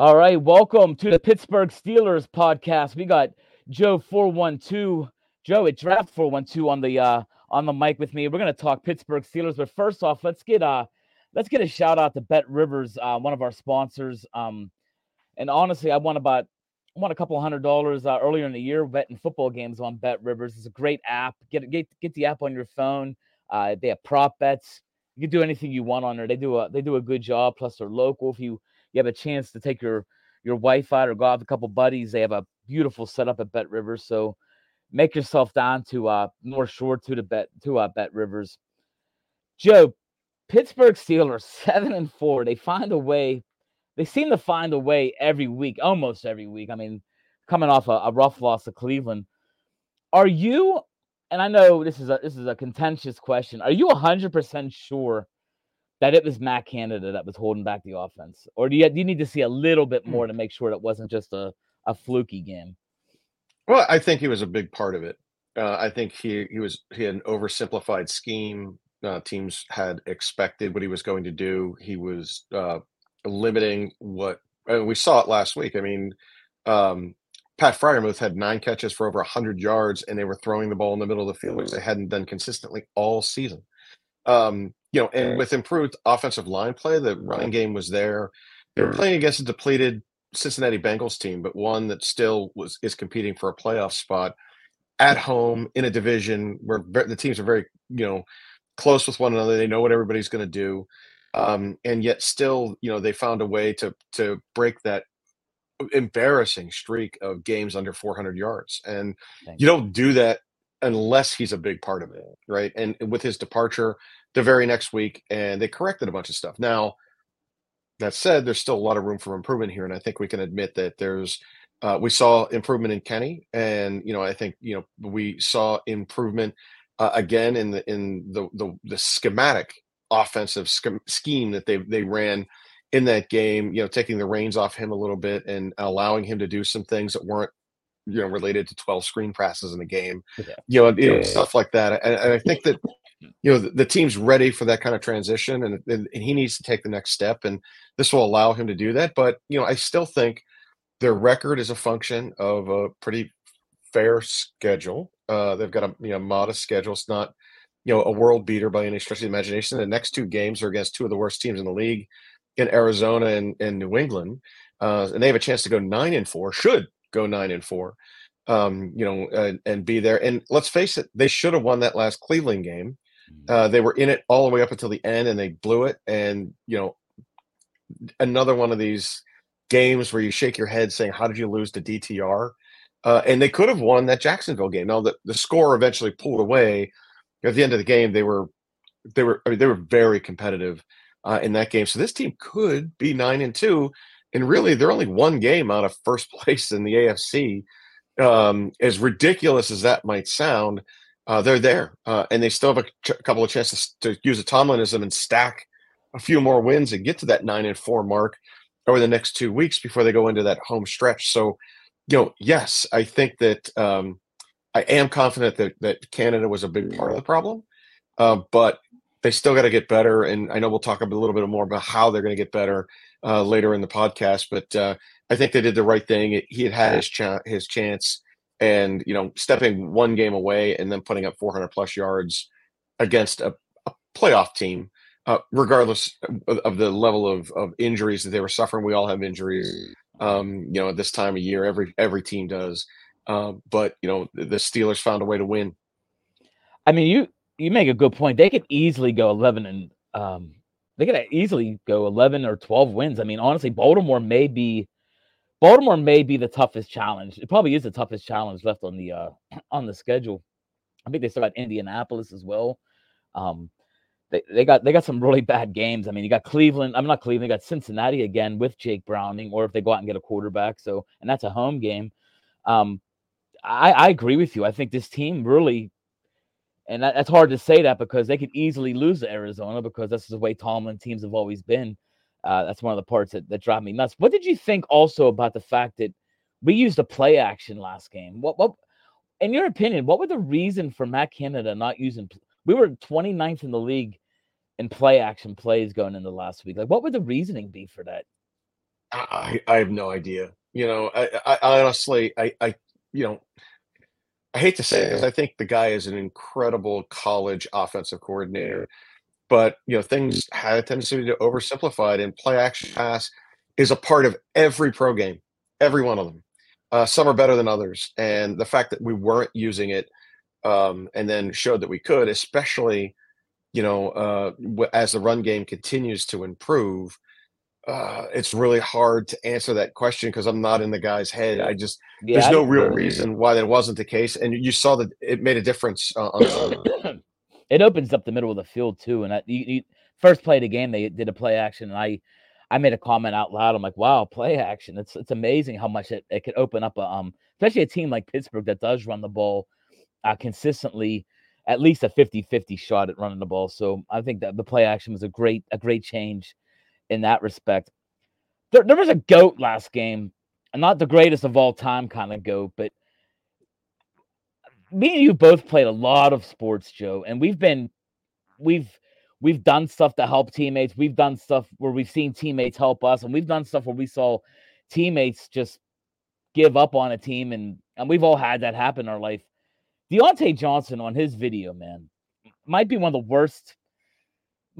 All right, welcome to the Pittsburgh Steelers podcast. We got Joe four one two, Joe at Draft four one two on the uh on the mic with me. We're gonna talk Pittsburgh Steelers, but first off, let's get uh let's get a shout out to Bet Rivers, uh, one of our sponsors. Um, and honestly, I won about won a couple hundred dollars uh, earlier in the year betting football games on Bet Rivers. It's a great app. Get get get the app on your phone. Uh, they have prop bets. You can do anything you want on there. They do a they do a good job. Plus, they're local. If you you have a chance to take your your wife out or go out with a couple buddies, they have a beautiful setup at Bet Rivers. So make yourself down to uh North Shore to the bet to uh Bet Rivers. Joe, Pittsburgh Steelers seven and four. They find a way. They seem to find a way every week, almost every week. I mean, coming off a, a rough loss to Cleveland. Are you? And I know this is a this is a contentious question. Are you hundred percent sure that it was Matt Canada that was holding back the offense, or do you do you need to see a little bit more to make sure that wasn't just a a fluky game? Well, I think he was a big part of it. Uh, I think he he was he had an oversimplified scheme. Uh, teams had expected what he was going to do. He was uh, limiting what and we saw it last week. I mean, um, Pat Freiermuth had nine catches for over 100 yards, and they were throwing the ball in the middle of the field, which they hadn't done consistently all season. Um, you know, and with improved offensive line play, the running game was there. They were playing against a depleted Cincinnati Bengals team, but one that still was is competing for a playoff spot at home in a division where the teams are very, you know, close with one another. They know what everybody's going to do, um, and yet still, you know, they found a way to to break that embarrassing streak of games under 400 yards. And Thank you don't do that unless he's a big part of it, right? And with his departure the very next week, and they corrected a bunch of stuff. Now, that said, there's still a lot of room for improvement here, and I think we can admit that there's. Uh, we saw improvement in Kenny, and you know I think you know we saw improvement uh, again in the in the the, the schematic offensive sch- scheme that they they ran in that game. You know, taking the reins off him a little bit and allowing him to do some things that weren't you know related to 12 screen passes in a game. Yeah. You know, you know, stuff like that, and, and I think that you know the, the, team's ready for that kind of transition and, and, and he needs to take the next step and this will allow him to do that but you know i still think their record is a function of a pretty fair schedule. Uh, they've got a you know modest schedule. It's not you know a world beater by any stretch of the imagination. The next two games are against two of the worst teams in the league in arizona and, and new england. Uh, and they have a chance to go nine and four should go nine and four um, you know, and, and be there. And let's face it, they should have won that last Cleveland game. Uh, they were in it all the way up until the end, and they blew it. And you know, another one of these games where you shake your head saying, "How did you lose to DTR?" Uh, and they could have won that Jacksonville game. Now the, the score eventually pulled away. At the end of the game, they were they were I mean, they were very competitive uh, in that game. So this team could be nine and two, and really they're only one game out of first place in the AFC. Um, as ridiculous as that might sound, uh, they're there, uh, and they still have a ch- couple of chances to use a Tomlinism and stack a few more wins and get to that nine and four mark over the next two weeks before they go into that home stretch. So, you know, yes, I think that um, I am confident that that Canada was a big part of the problem, uh, but they still got to get better. And I know we'll talk a little bit more about how they're going to get better uh, later in the podcast. But uh, I think they did the right thing. He had had his ch- his chance and you know stepping one game away and then putting up 400 plus yards against a, a playoff team uh, regardless of, of, the level of, of injuries that they were suffering. We all have injuries, um, you know, at this time of year. Every every team does. Uh, but you know, the Steelers found a way to win. I mean, you you make a good point. They could easily go eleven and um, they could easily go eleven or twelve wins. I mean, honestly, Baltimore may be Baltimore may be the toughest challenge. It probably is the toughest challenge left on the uh, on the schedule. I think they still got Indianapolis as well. Um, they, they got they got some really bad games. I mean, you got Cleveland. I'm not Cleveland. You got Cincinnati again with Jake Browning, or if they go out and get a quarterback. So, and that's a home game. Um, I, I agree with you. I think this team really, and that, that's hard to say that because they could easily lose to Arizona because that's the way Tomlin teams have always been. Uh, that's one of the parts that, that drive me nuts. What did you think also about the fact that we used a play action last game? What what in your opinion, what were the reason for Matt Canada not using we were 29th in the league in play action plays going into last week. Like what would the reasoning be for that? I, I have no idea. You know, I, I honestly I I you know I hate to say it because I think the guy is an incredible college offensive coordinator but you know things had a tendency to oversimplify it and play action pass is a part of every pro game every one of them. Uh, some are better than others and the fact that we weren't using it um, and then showed that we could especially you know uh, as the run game continues to improve uh, it's really hard to answer that question because i'm not in the guy's head i just yeah, there's no real reason why that wasn't the case and you saw that it made a difference uh, on it opens up the middle of the field too. And I, you, you, first play of the game, they did a play action, and I I made a comment out loud. I'm like, wow, play action. It's it's amazing how much it, it could open up a um, especially a team like Pittsburgh that does run the ball uh, consistently, at least a 50-50 shot at running the ball. So I think that the play action was a great a great change in that respect. There, there was a goat last game, not the greatest of all time kind of goat, but me and you both played a lot of sports, Joe, and we've been we've we've done stuff to help teammates. We've done stuff where we've seen teammates help us, and we've done stuff where we saw teammates just give up on a team, and and we've all had that happen in our life. Diontae Johnson on his video, man, might be one of the worst.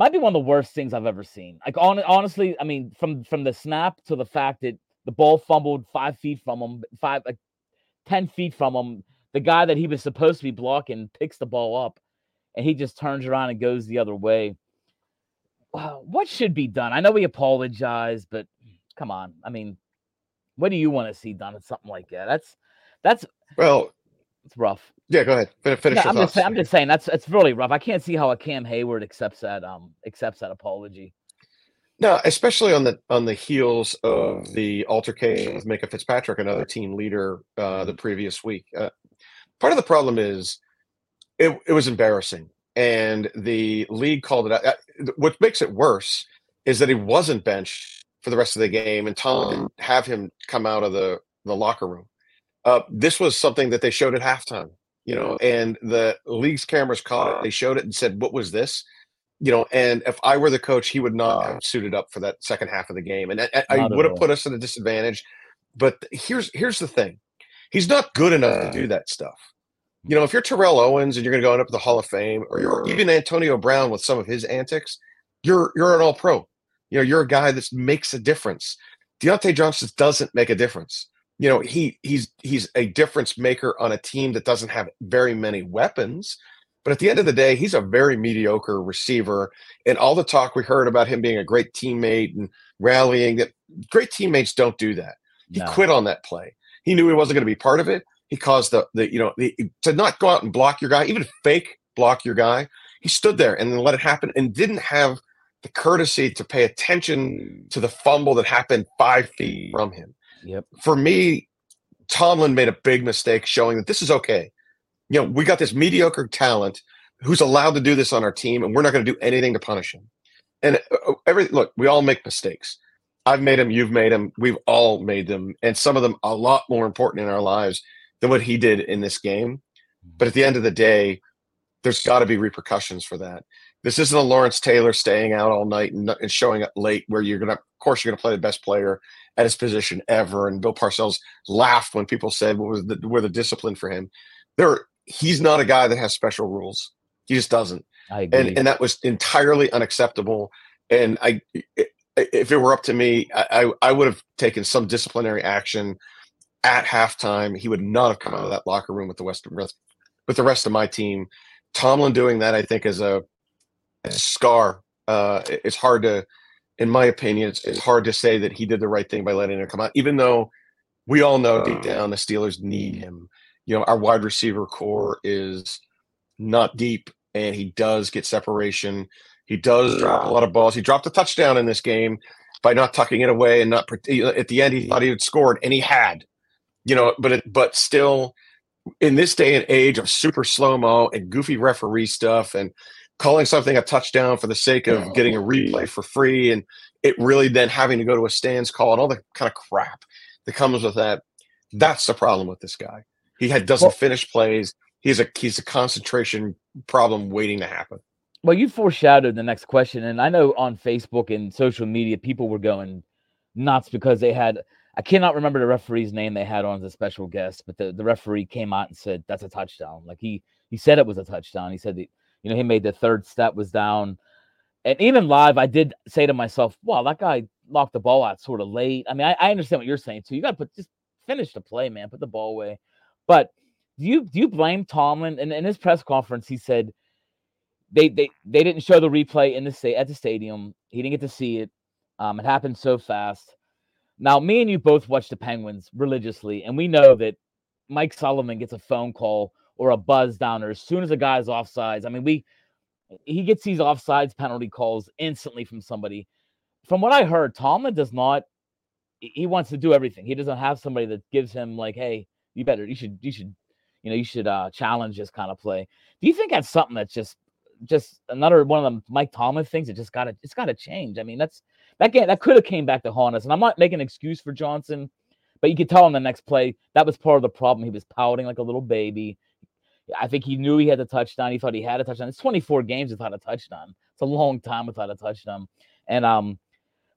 Might be one of the worst things I've ever seen. Like on, honestly, I mean, from from the snap to the fact that the ball fumbled five feet from him, five like ten feet from him, the guy that he was supposed to be blocking picks the ball up and he just turns around and goes the other way. Wow, What should be done? I know we apologize, but come on. I mean, what do you want to see done at something like that? That's that's well, it's rough. Yeah, go ahead. Finish. I'm, just, I'm just saying that's it's really rough. I can't see how a Cam Hayward accepts that um accepts that apology. No, especially on the on the heels of the altercation with Minkah Fitzpatrick, another team leader, uh, the previous week. Uh, part of the problem is it, it was embarrassing, and the league called it out. Uh, what makes it worse is that he wasn't benched for the rest of the game, and Tom didn't have him come out of the the locker room. Uh, this was something that they showed at halftime, you know, and the league's cameras caught it. They showed it and said, "What was this?" you know, and if I were the coach, he would not have suited up for that second half of the game, and I, I would have put us at a disadvantage. But here's here's the thing: he's not good enough to do that stuff. You know, if you're Terrell Owens and you're going to go up to the Hall of Fame, or you're even Antonio Brown with some of his antics, you're you're an All Pro. You know, you're a guy that makes a difference. Diontae Johnson doesn't make a difference. You know, he he's he's a difference maker on a team that doesn't have very many weapons but at the end of the day, he's a very mediocre receiver. And all the talk we heard about him being a great teammate and rallying, that great teammates don't do that. He no. quit on that play. He knew he wasn't going to be part of it. He caused the, the you know, the, to not go out and block your guy, even fake block your guy. He stood there and let it happen and didn't have the courtesy to pay attention to the fumble that happened five feet mm. from him. Yep. For me, Tomlin made a big mistake showing that this is okay you know, we got this mediocre talent who's allowed to do this on our team, and we're not going to do anything to punish him. And uh, uh, every look, we all make mistakes. I've made them, you've made them, we've all made them, and some of them a lot more important in our lives than what he did in this game. But at the end of the day, there's got to be repercussions for that. This isn't a Lawrence Taylor staying out all night and, and showing up late, where you're gonna, of course, you're gonna play the best player at his position ever. And Bill Parcells laughed when people said what was the, where the discipline for him. There, he's not a guy that has special rules. He just doesn't. I agree. and and that was entirely unacceptable. And I, if it were up to me, I I would have taken some disciplinary action at halftime. He would not have come out of that locker room with the West with the rest of my team. Tomlin doing that, I think, is a, a scar. Uh, it's hard to, in my opinion, it's, it's hard to say that he did the right thing by letting him come out, even though we all know deep down the Steelers need him. You know, our wide receiver corps is not deep, and he does get separation. He does drop a lot of balls. He dropped a touchdown in this game by not tucking it away and not at the end. He thought he had scored, and he had. You know, but it, but still, in this day and age of super slow mo and goofy referee stuff and calling something a touchdown for the sake of oh, getting a replay for free and it really then having to go to a stands call and all the kind of crap that comes with that. That's the problem with this guy. He had doesn't well, finish plays. He's a he's a concentration problem waiting to happen. Well, you foreshadowed the next question, and I know on Facebook and social media, people were going nuts because they had I cannot remember the referee's name they had on as a special guest, but the, the referee came out and said that's a touchdown. Like he he said it was a touchdown. He said that you know he made the third step was down, and even live, I did say to myself, "Wow, that guy knocked the ball out sort of late." I mean, I, I understand what you're saying too. You got to put just finish the play, man. Put the ball away. But do you do you blame Tomlin? And in his press conference, he said they they they didn't show the replay in the state at the stadium. He didn't get to see it. Um, it happened so fast. Now, me and you both watch the Penguins religiously, and we know that Mike Sullivan gets a phone call or a buzz down there as soon as a guy's offsides. I mean, we he gets these offsides penalty calls instantly from somebody. From what I heard, Tomlin does not. He wants to do everything. He doesn't have somebody that gives him like, "Hey, you better, you should, you should, you know, you should uh challenge this kind of play." Do you think that's something that's just, just another one of the Mike Tomlin things that just got to, it's got to change? I mean, that's that game that could have came back to haunt us. And I'm not making an excuse for Johnson, but you could tell in the next play that was part of the problem. He was pouting like a little baby. I think he knew he had the touchdown. He thought he had a touchdown. It's 24 games without a touchdown. It's a long time without a touchdown. And um,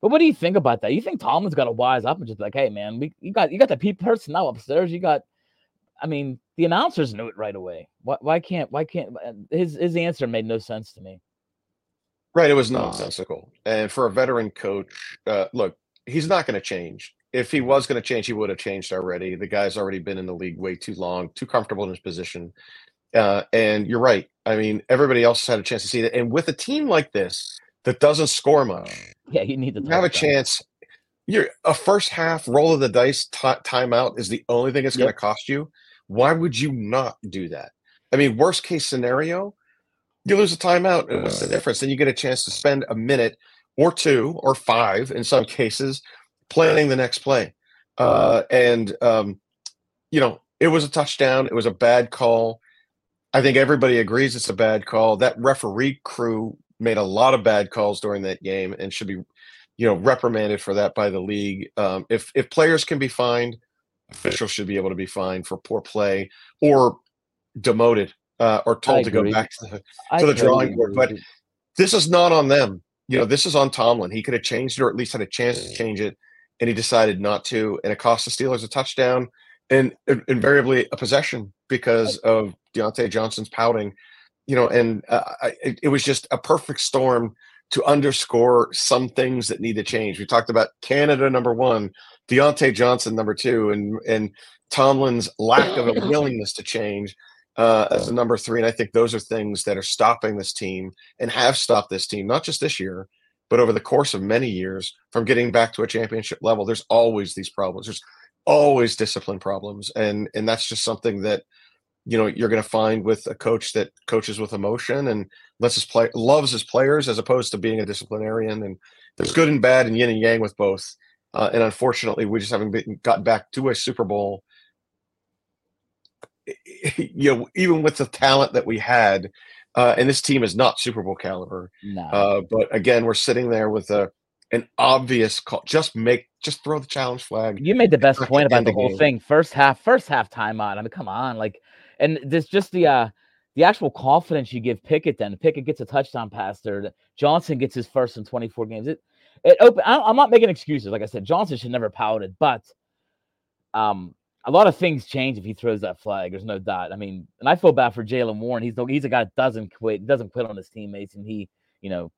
but what do you think about that? You think Tomlin's got to wise up and just like, hey man, we you got you got the people personnel upstairs. You got, I mean, the announcers knew it right away. Why why can't why can't his his answer made no sense to me. Right, it was nonsensical. And for a veteran coach, uh, look, he's not going to change. If he was going to change, he would have changed already. The guy's already been in the league way too long, too comfortable in his position. Uh, and you're right. I mean, everybody else had a chance to see that. And with a team like this that doesn't score much, yeah, you need to have a chance. You're a first half roll of the dice t- timeout is the only thing it's yep. going to cost you. Why would you not do that? I mean, worst case scenario, you lose a timeout. And what's the difference? Then you get a chance to spend a minute or two or five in some cases planning the next play. Uh, and, um, you know, it was a touchdown. It was a bad call. I think everybody agrees it's a bad call. That referee crew made a lot of bad calls during that game and should be, you know, reprimanded for that by the league. Um, if if players can be fined, officials should be able to be fined for poor play or demoted uh, or told to go back to the, to the drawing board. But this is not on them. You know, this is on Tomlin. He could have changed it or at least had a chance to change it, and he decided not to. And it cost the Steelers a touchdown and invariably a possession because of Diontae Johnson's pouting. You know, and uh, it, it was just a perfect storm to underscore some things that need to change. We talked about Canada number one, Diontae Johnson number two, and and Tomlin's lack of a willingness to change uh, as a number three. And I think those are things that are stopping this team and have stopped this team, not just this year, but over the course of many years from getting back to a championship level. There's always these problems. There's always discipline problems. And and that's just something that you know you're going to find with a coach that coaches with emotion and lets his play loves his players as opposed to being a disciplinarian and there's good and bad and yin and yang with both uh, and unfortunately we just haven't been, got back to a super bowl you know, even with the talent that we had, uh, and this team is not Super Bowl caliber. No. Uh, but again, we're sitting there with a an obvious call. Just make, just throw the challenge flag. You made the best point about the, whole game. thing. First half, first half timeout. I mean, come on, like, and this just the uh the actual confidence you give Pickett. Then Pickett gets a touchdown pass there. Johnson gets his first in 24 games. It it open. I'm not making excuses. Like I said, Johnson should never pouted, but um a lot of things change if he throws that flag. There's no doubt. I mean, and I feel bad for Jaylen Warren. He's the, he's a guy that doesn't quit, doesn't quit on his teammates, and he, you know,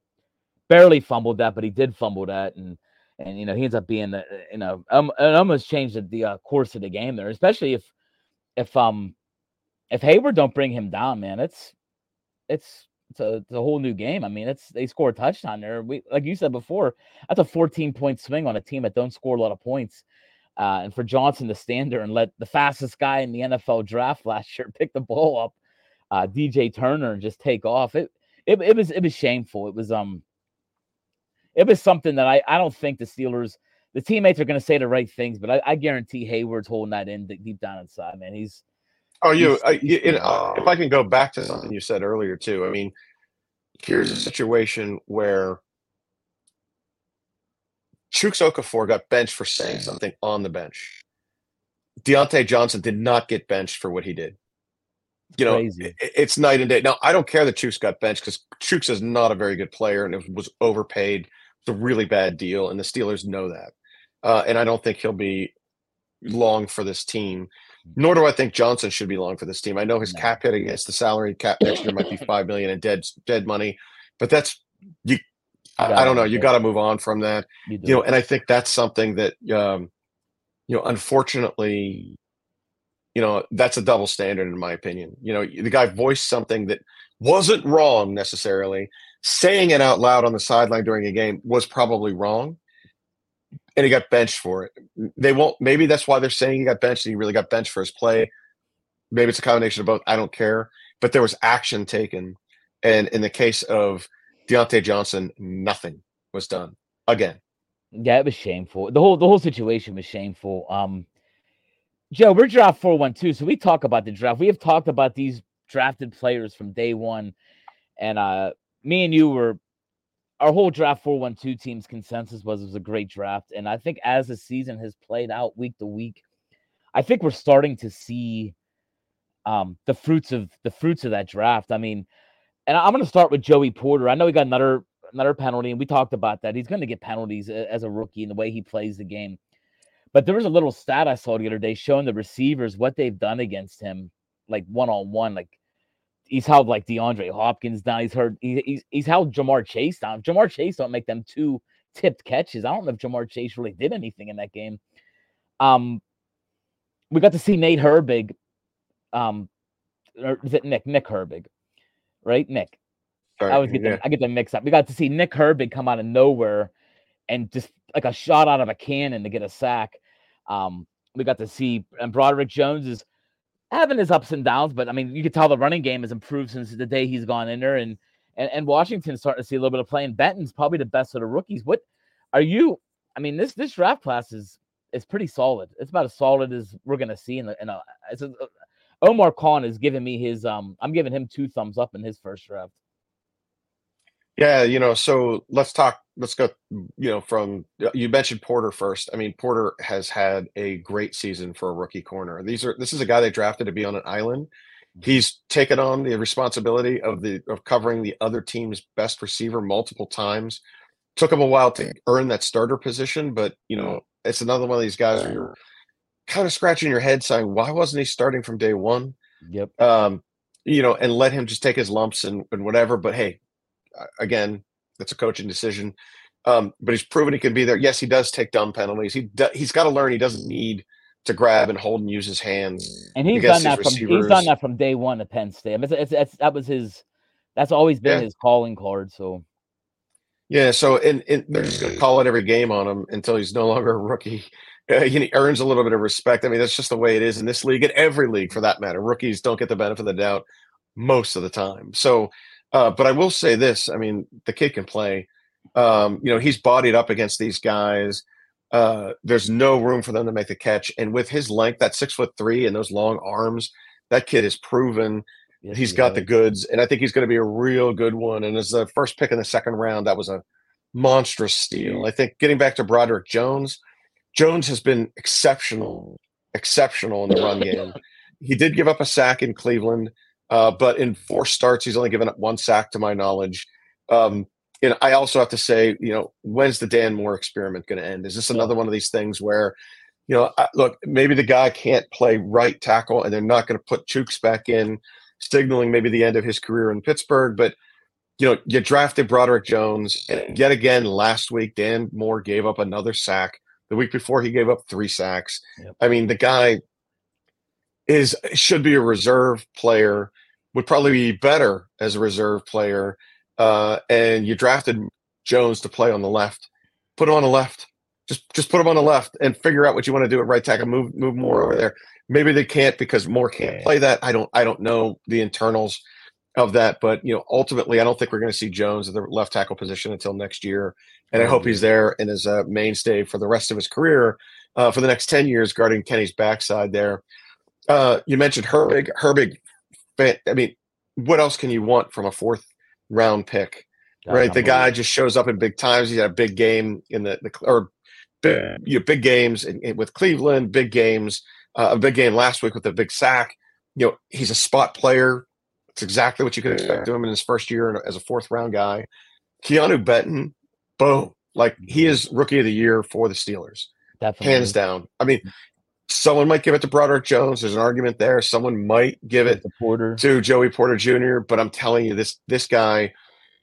barely fumbled that, but he did fumble that, and and you know he ends up being, the, you know, um, it almost changed the, the uh, course of the game there, especially if if um if Hayward don't bring him down, man, it's it's it's a, it's a whole new game. I mean, it's they score a touchdown there. We like you said before, that's a 14 point swing on a team that don't score a lot of points. Uh, and for Johnson to stand there and let the fastest guy in the NFL draft last year pick the ball up, uh, DJ Turner, and just take off, it, it it was it was shameful. It was um, it was something that I I don't think the Steelers, the teammates are going to say the right things, but I, I guarantee Hayward's holding that in deep down inside. Man, he's Oh, you, I, you, you know, if I can go back to something you said earlier too. I mean, here's a situation where Chuks Okorafor got benched for saying something on the bench. Diontae Johnson did not get benched for what he did. You know, it, it's night and day. Now, I don't care that Chuks got benched because Chuks is not a very good player and it was overpaid. It's a really bad deal, and the Steelers know that. Uh, and I don't think he'll be long for this team. Nor do I think Johnson should be long for this team. I know his no. cap hit against the salary cap next year might be five million in dead dead money, but that's you. I, I don't know. You got to move on from that. You, you, know, and I think that's something that um, you know, unfortunately, you know, that's a double standard in my opinion. You know, the guy voiced something that wasn't wrong necessarily. Saying it out loud on the sideline during a game was probably wrong and he got benched for it. They won't. Maybe that's why they're saying he got benched. and he really got benched for his play. Maybe it's a combination of both. I don't care. But there was action taken, and in the case of Diontae Johnson, nothing was done again. Yeah, it was shameful. The whole the whole situation was shameful. Um, Joe, we're draft four one two, so we talk about the draft. We have talked about these drafted players from day one, and uh, me and you were our whole draft 412 team's consensus was it was a great draft. And I think as the season has played out week to week, I think we're starting to see um, the fruits of the fruits of that draft. I mean, and I'm going to start with Joey Porter. I know he got another another penalty, and we talked about that. He's going to get penalties as a rookie in the way he plays the game. But there was a little stat I saw the other day showing the receivers what they've done against him, like one on one. Like he's held like DeAndre Hopkins down. He's heard he, he's he's held Ja'Marr Chase down. Ja'Marr Chase don't make them two tipped catches. I don't know if Ja'Marr Chase really did anything in that game. Um, we got to see Nate Herbig. Um, or is it Nick Nick Herbig, right? Nick. Sorry, I always get yeah. them. I get them mixed up. We got to see Nick Herbig come out of nowhere and just like a shot out of a cannon to get a sack. Um, we got to see and Broderick Jones is having his ups and downs, but I mean, you can tell the running game has improved since the day he's gone in there, and and, and Washington's starting to see a little bit of play. And Benton's probably the best of the rookies. What are you? I mean, this this draft class is is pretty solid. It's about as solid as we're gonna see in the in a. It's a Omar Khan is giving me his um. I'm giving him two thumbs up in his first draft. Yeah, you know, so let's talk. Let's go. You know, from uh, you mentioned Porter first. I mean, Porter has had a great season for a rookie corner. These are this is a guy they drafted to be on an island. He's taken on the responsibility of the of covering the other team's best receiver multiple times. Took him a while to earn that starter position, but you know, it's another one of these guys where you're kind of scratching your head, saying, "Why wasn't he starting from day one?" Yep. Um, you know, and let him just take his lumps and, and whatever. But hey, again, that's a coaching decision. Um, but he's proven he can be there. Yes, he does take dumb penalties. He do, he's got to learn he doesn't need to grab and hold and use his hands. And he's done that from he's done that from day one at Penn State. I mean, it's, it's, it's, that was his. That's always been yeah. his calling card. So. Yeah, so and, and they're just going to call it every game on him until he's no longer a rookie. Uh, he earns a little bit of respect. I mean, that's just the way it is in this league, in every league for that matter. Rookies don't get the benefit of the doubt most of the time. So uh, but I will say this: I mean, the kid can play. Um, you know, he's bodied up against these guys. Uh, there's no room for them to make the catch, and with his length, that six foot three and those long arms, that kid is proven. Yes, he's he got is. the goods, and I think he's going to be a real good one. And as the first pick in the second round, that was a monstrous steal. I think getting back to Broderick Jones, Jones has been exceptional, exceptional in the run game. He did give up a sack in Cleveland. Uh, but in four starts, he's only given up one sack to my knowledge. Um, and I also have to say, you know, when's the Dan Moore experiment going to end? Is this another one of these things where you know, I, look, maybe the guy can't play right tackle, and they're not going to put Chuks back in, signaling maybe the end of his career in Pittsburgh. But you know, you drafted Broderick Jones, and yet again last week, Dan Moore gave up another sack. The week before, he gave up three sacks. Yep. I mean, the guy is should be a reserve player. Would probably be better as a reserve player. Uh, and you drafted Jones to play on the left. Put him on the left. Just just put him on the left and figure out what you want to do at right tackle. Move move more over there. Maybe they can't because Moore can't play that. I don't I don't know the internals of that. But you know, ultimately, I don't think we're going to see Jones at the left tackle position until next year, and I hope he's there and is a mainstay for the rest of his career uh, for the next ten years, guarding Kenny's backside there. Uh, you mentioned Herbig. Herbig, I mean, what else can you want from a fourth round pick? right, the guy just shows up in big times. He had a big game in the, the or big, you know, big games in, in, with Cleveland, big games, uh, a big game last week with a big sack. You know, he's a spot player it's exactly what you could expect of him in his first year as a fourth round guy. Keanu Benton, boom. Like he is rookie of the year for the Steelers. Definitely. Hands down. I mean, someone might give it to Broderick Jones. There's an argument there. Someone might give it Porter. to Joey Porter Jr. But I'm telling you, this this guy,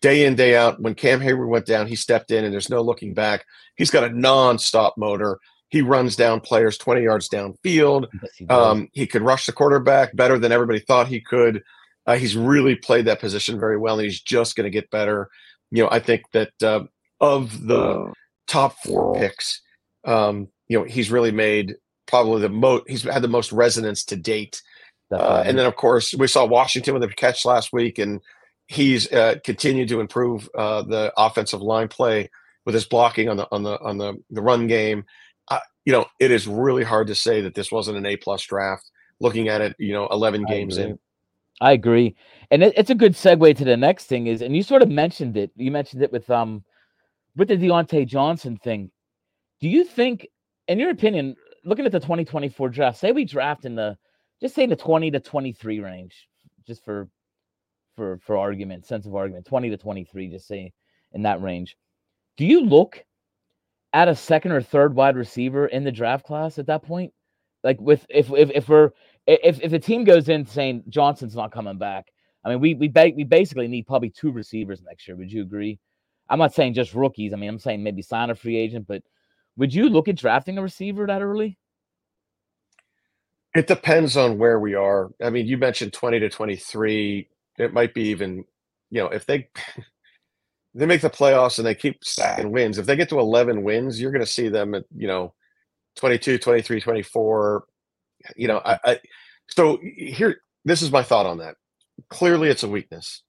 day in, day out, when Cam Hayward went down, he stepped in and there's no looking back. He's got a non-stop motor. He runs down players 20 yards downfield. Yes, he, um, he could rush the quarterback better than everybody thought he could. Uh, he's really played that position very well, and he's just going to get better. You know, I think that uh, of the top four picks, um, you know, he's really made probably the most. He's had the most resonance to date. Uh, and then, of course, we saw Washington with a catch last week, and he's uh, continued to improve uh, the offensive line play with his blocking on the on the on the the run game. Uh, you know, it is really hard to say that this wasn't an A plus draft. Looking at it, you know, eleven games in. I agree, and it, it's a good segue to the next thing is, and you sort of mentioned it. You mentioned it with um, with the Diontae Johnson thing. Do you think, in your opinion, looking at the 2024 draft, say we draft in the, just say the 20 to 23 range, just for, for for argument, sense of argument, 20 to 23, just say in that range. Do you look at a second or third wide receiver in the draft class at that point? Like with if if if we're if if the team goes in saying Johnson's not coming back, I mean, we we ba- we basically need probably two receivers next year. Would you agree? I'm not saying just rookies. I mean, I'm saying maybe sign a free agent, but would you look at drafting a receiver that early? It depends on where we are. I mean, you mentioned 20 to 23. It might be even, you know, if they they make the playoffs and they keep stacking wins. If they get to 11 wins, you're going to see them at, you know, 22, 23, 24, you know, I, I so here this is my thought on that. Clearly, it's a weakness.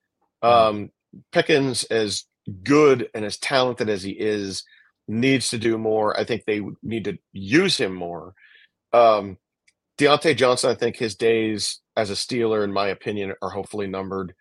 Mm-hmm. Um, Pickens, as good and as talented as he is, needs to do more. I think they need to use him more. Um, Diontae Johnson, I think his days as a Steeler, in my opinion, are hopefully numbered.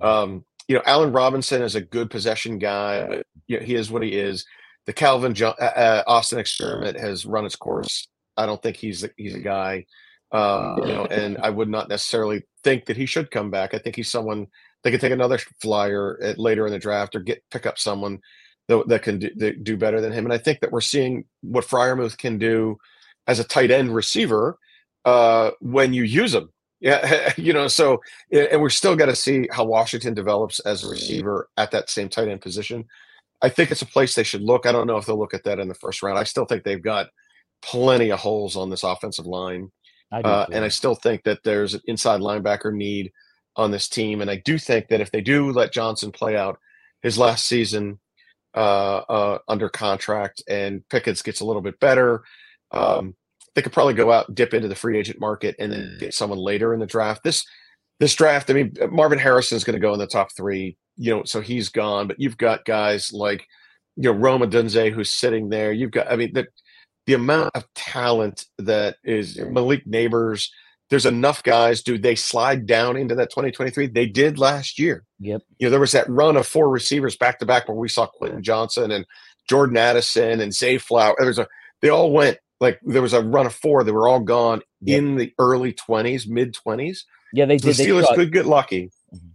Um, you know, Allen Robinson is a good possession guy. But, you know, he is what he is. The Calvin jo- uh, uh, Austin experiment has run its course. I don't think he's a, he's a guy, uh, you know, and I would not necessarily think that he should come back. I think he's someone they could take another flyer at, later in the draft or get pick up someone that, that can do, do better than him. And I think that we're seeing what Freiermuth can do as a tight end receiver uh, when you use him. Yeah, you know, so and we're still got to see how Washington develops as a receiver at that same tight end position. I think it's a place they should look. I don't know if they'll look at that in the first round. I still think they've got plenty of holes on this offensive line. I uh, and I still think that there's an inside linebacker need on this team. And I do think that if they do let Johnson play out his last season uh, uh, under contract and Pickens gets a little bit better, um, they could probably go out, dip into the free agent market, and then get someone later in the draft. This this draft, I mean, Marvin Harrison is going to go in the top three, you know, so he's gone. But you've got guys like, you know, Rome Odunze who's sitting there. You've got, I mean, that the amount of talent that is Malik Nabers. There's enough guys. Do they slide down into that 2023? They did last year. Yep. You know, there was that run of four receivers back to back where we saw Quentin Johnston and Jordan Addison and Zay Flower. There was a they all went like there was a run of four. They were all gone yep. in the early 20s, mid 20s. Yeah, they did. The Steelers could get lucky. Mm-hmm.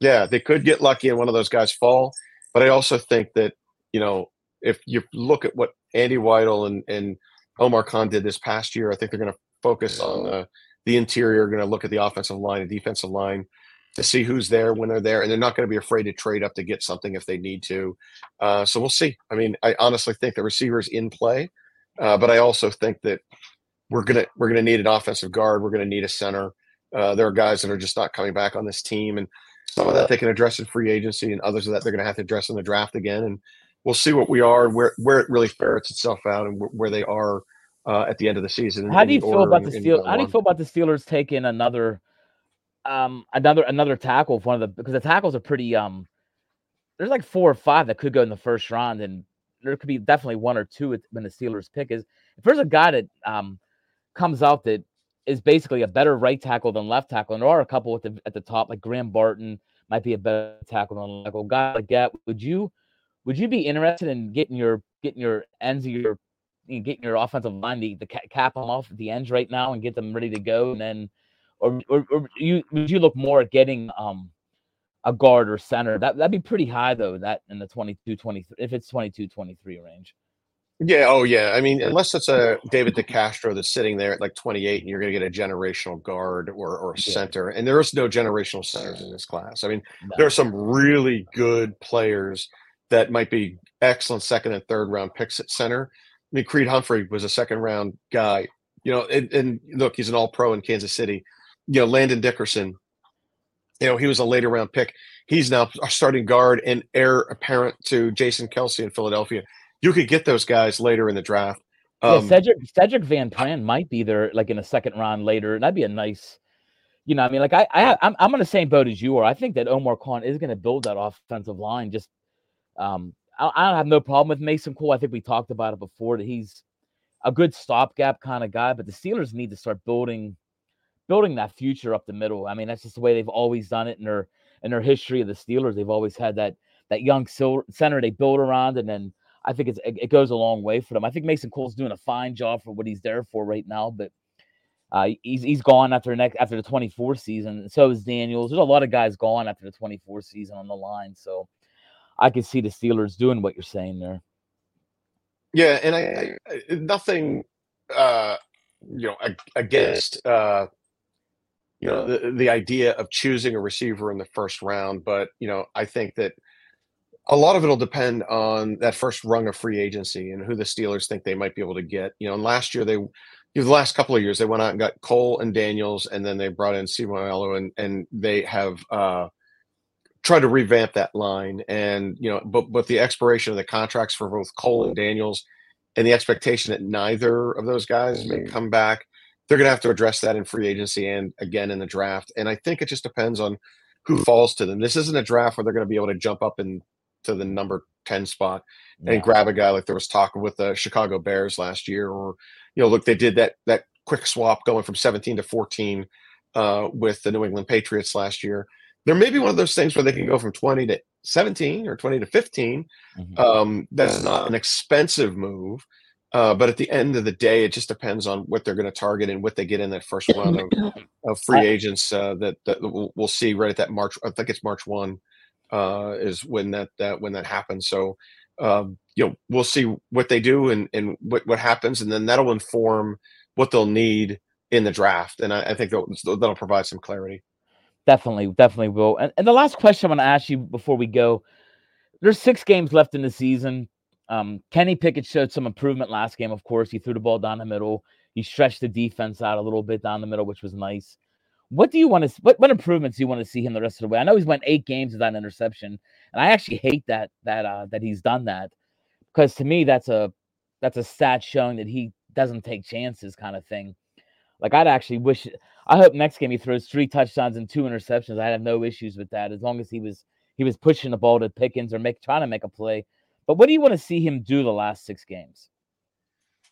Yeah, they could get lucky and one of those guys fall. But I also think that, you know, if you look at what Andy Weidl and and Omar Khan did this past year. I think they're going to focus on the the interior, going to look at the offensive line and defensive line to see who's there when they're there, and they're not going to be afraid to trade up to get something if they need to. Uh, so we'll see. I mean, I honestly think the receivers in play, uh, but I also think that we're gonna we're gonna need an offensive guard. We're gonna need a center. Uh, there are guys that are just not coming back on this team, and some of that they can address in free agency, and others of that they're going to have to address in the draft again. And we'll see what we are, where where it really ferrets itself out, and where they are uh, at the end of the season. How do you feel about the Steelers? How do you feel about the Steelers taking another, um, another another tackle? Of one of the because the tackles are pretty um, there's like four or five that could go in the first round, and there could be definitely one or two when the Steelers pick is. If there's a guy that um comes out that is basically a better right tackle than left tackle, and there are a couple at the at the top like Graham Barton might be a better tackle than like a guy like that. Would you would you be interested in getting your getting your ends of your you know, getting your offensive line the, the cap them off at the ends right now and get them ready to go, and then, or or, or you would you look more at getting um a guard or center? That that'd be pretty high though. That in the 22, 23, if it's 22, 23 range. Yeah. Oh, yeah. I mean, unless it's a David DeCastro that's sitting there at like 28 and you're going to get a generational guard or, or a yeah. center. And there is no generational centers in this class. I mean, no. there are some really good players that might be excellent second and third round picks at center. I mean, Creed Humphrey was a second round guy. You know, and, and look, he's an all pro in Kansas City. You know, Landon Dickerson, you know, he was a later round pick. He's now a starting guard and heir apparent to Jason Kelce in Philadelphia. You could get those guys later in the draft. Um, yeah, Cedric Sedrick Van Pran might be there like in a second round later. And that'd be a nice, you know, I mean, like I, I I'm I'm on the same boat as you are. I think that Omar Khan is going to build that offensive line just um I, I don't have no problem with Mason Cole. I think we talked about it before that he's a good stopgap kind of guy, but the Steelers need to start building building that future up the middle. I mean, that's just the way they've always done it in their in their history of the Steelers. They've always had that that young center they build around, and then I think it's, it goes a long way for them. I think Mason Cole's doing a fine job for what he's there for right now, but uh, he's he's gone after next after the 24 season. So is Daniels. There's a lot of guys gone after the 24 season on the line. So I can see the Steelers doing what you're saying there. Yeah, and I, I nothing, uh, you know, against uh, you know the the idea of choosing a receiver in the first round, but you know, I think that a lot of it'll depend on that first rung of free agency and who the Steelers think they might be able to get. You know, and last year they, you know, the last couple of years they went out and got Cole and Daniels, and then they brought in Seumalo, and and they have uh, try to revamp that line. And you know, but but the expiration of the contracts for both Cole and Daniels, and the expectation that neither of those guys may mm-hmm. come back, they're going to have to address that in free agency and again in the draft. And I think it just depends on who falls to them. This isn't a draft where they're going to be able to jump up into the number 10 spot and yeah. grab a guy like there was talk with the Chicago Bears last year or you know look they did that that quick swap going from 17 to 14 uh, with the New England Patriots last year there may be one of those things where they can go from 20 to 17 or 20 to 15. Mm-hmm. Um, that's not an expensive move. Uh, but at the end of the day, it just depends on what they're going to target and what they get in that first round of, of free agents uh, that, that we'll, we'll, see right at that March. I think it's March one uh, is when that, that when that happens. So um, you know we'll see what they do and, and what, what happens, and then that'll inform what they'll need in the draft. And I, I think that'll, that'll provide some clarity. Definitely, definitely will. And, and the last question I want to ask you before we go there's six games left in the season. Um, Kenny Pickett showed some improvement last game, of course. He threw the ball down the middle. He stretched the defense out a little bit down the middle, which was nice. What do you want to what, what improvements do you want to see him the rest of the way? I know he's went eight games without an interception, and I actually hate that that uh that he's done that because to me that's a that's a stat showing that he doesn't take chances kind of thing. Like I'd actually wish I hope next game he throws three touchdowns and two interceptions. I have no issues with that as long as he was he was pushing the ball to Pickens or make trying to make a play. But what do you want to see him do the last six games?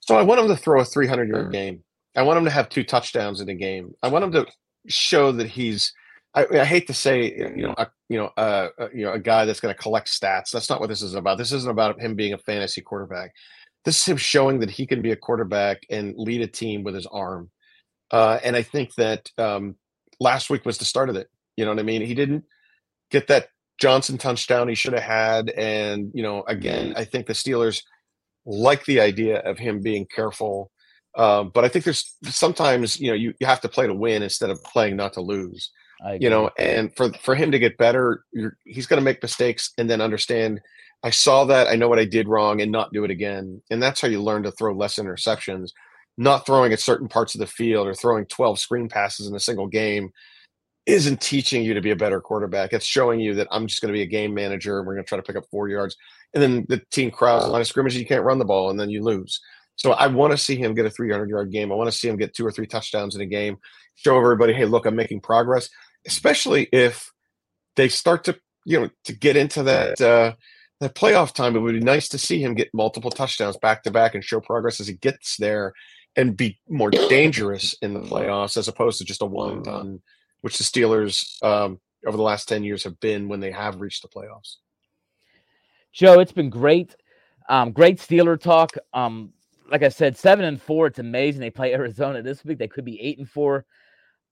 So I want him to throw a 300 yard game. I want him to have two touchdowns in a game. I want him to show that he's. I, I hate to say, you know, a, you know, uh, uh you know, a guy that's going to collect stats. That's not what this is about. This isn't about him being a fantasy quarterback. This is him showing that he can be a quarterback and lead a team with his arm. Uh, and I think that um, last week was the start of it. You know what I mean? He didn't get that Johnson touchdown he should have had. And, you know, again, I think the Steelers like the idea of him being careful Um, but I think there's sometimes you know you, you have to play to win instead of playing not to lose. You know, and for for him to get better, he's going to make mistakes and then understand. I saw that. I know what I did wrong, and not do it again. And that's how you learn to throw less interceptions. Not throwing at certain parts of the field or throwing 12 screen passes in a single game isn't teaching you to be a better quarterback. It's showing you that I'm just going to be a game manager and we're going to try to pick up four yards. And then the team crowds the line of scrimmage, you can't run the ball, and then you lose. So I want to see him get a 300 yard game. I want to see him get two or three touchdowns in a game. Show everybody, hey, look, I'm making progress. Especially if they start to, you know, to get into that uh, that playoff time. It would be nice to see him get multiple touchdowns back to back and show progress as he gets there and be more dangerous in the playoffs as opposed to just a one and done which the Steelers um, over the last 10 years have been when they have reached the playoffs. Joe, it's been great. Um, great Steeler talk. Um, like I said, seven and four. It's amazing. They play Arizona this week. They could be eight and four.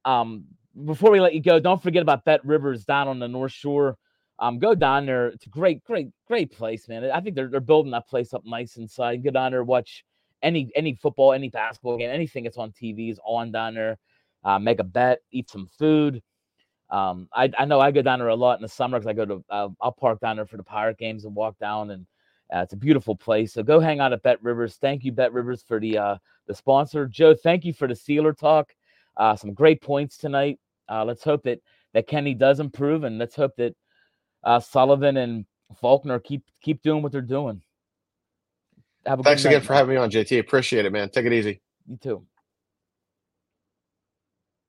Um, before we let you go, don't forget about BetRivers down on the North Shore. Um, go down there. It's a great, great, great place, man. I think they're they're building that place up nice inside. Go down there, watch any any football, any basketball game, anything that's on TV is on down there uh, make a bet, eat some food. Um, I, I know I go down there a lot in the summer because I go to uh, I'll park down there for the Pirate games and walk down, and uh, it's a beautiful place. So go hang out at BetRivers. Thank you, BetRivers, for the uh, the sponsor. Joe, thank you for the Steeler talk. Uh, some great points tonight. Uh, let's hope that that Kenny does improve, and let's hope that uh, Sullivan and Faulkner keep keep doing what they're doing. Thanks again for having me on, JT. Appreciate it, man. Take it easy. You too.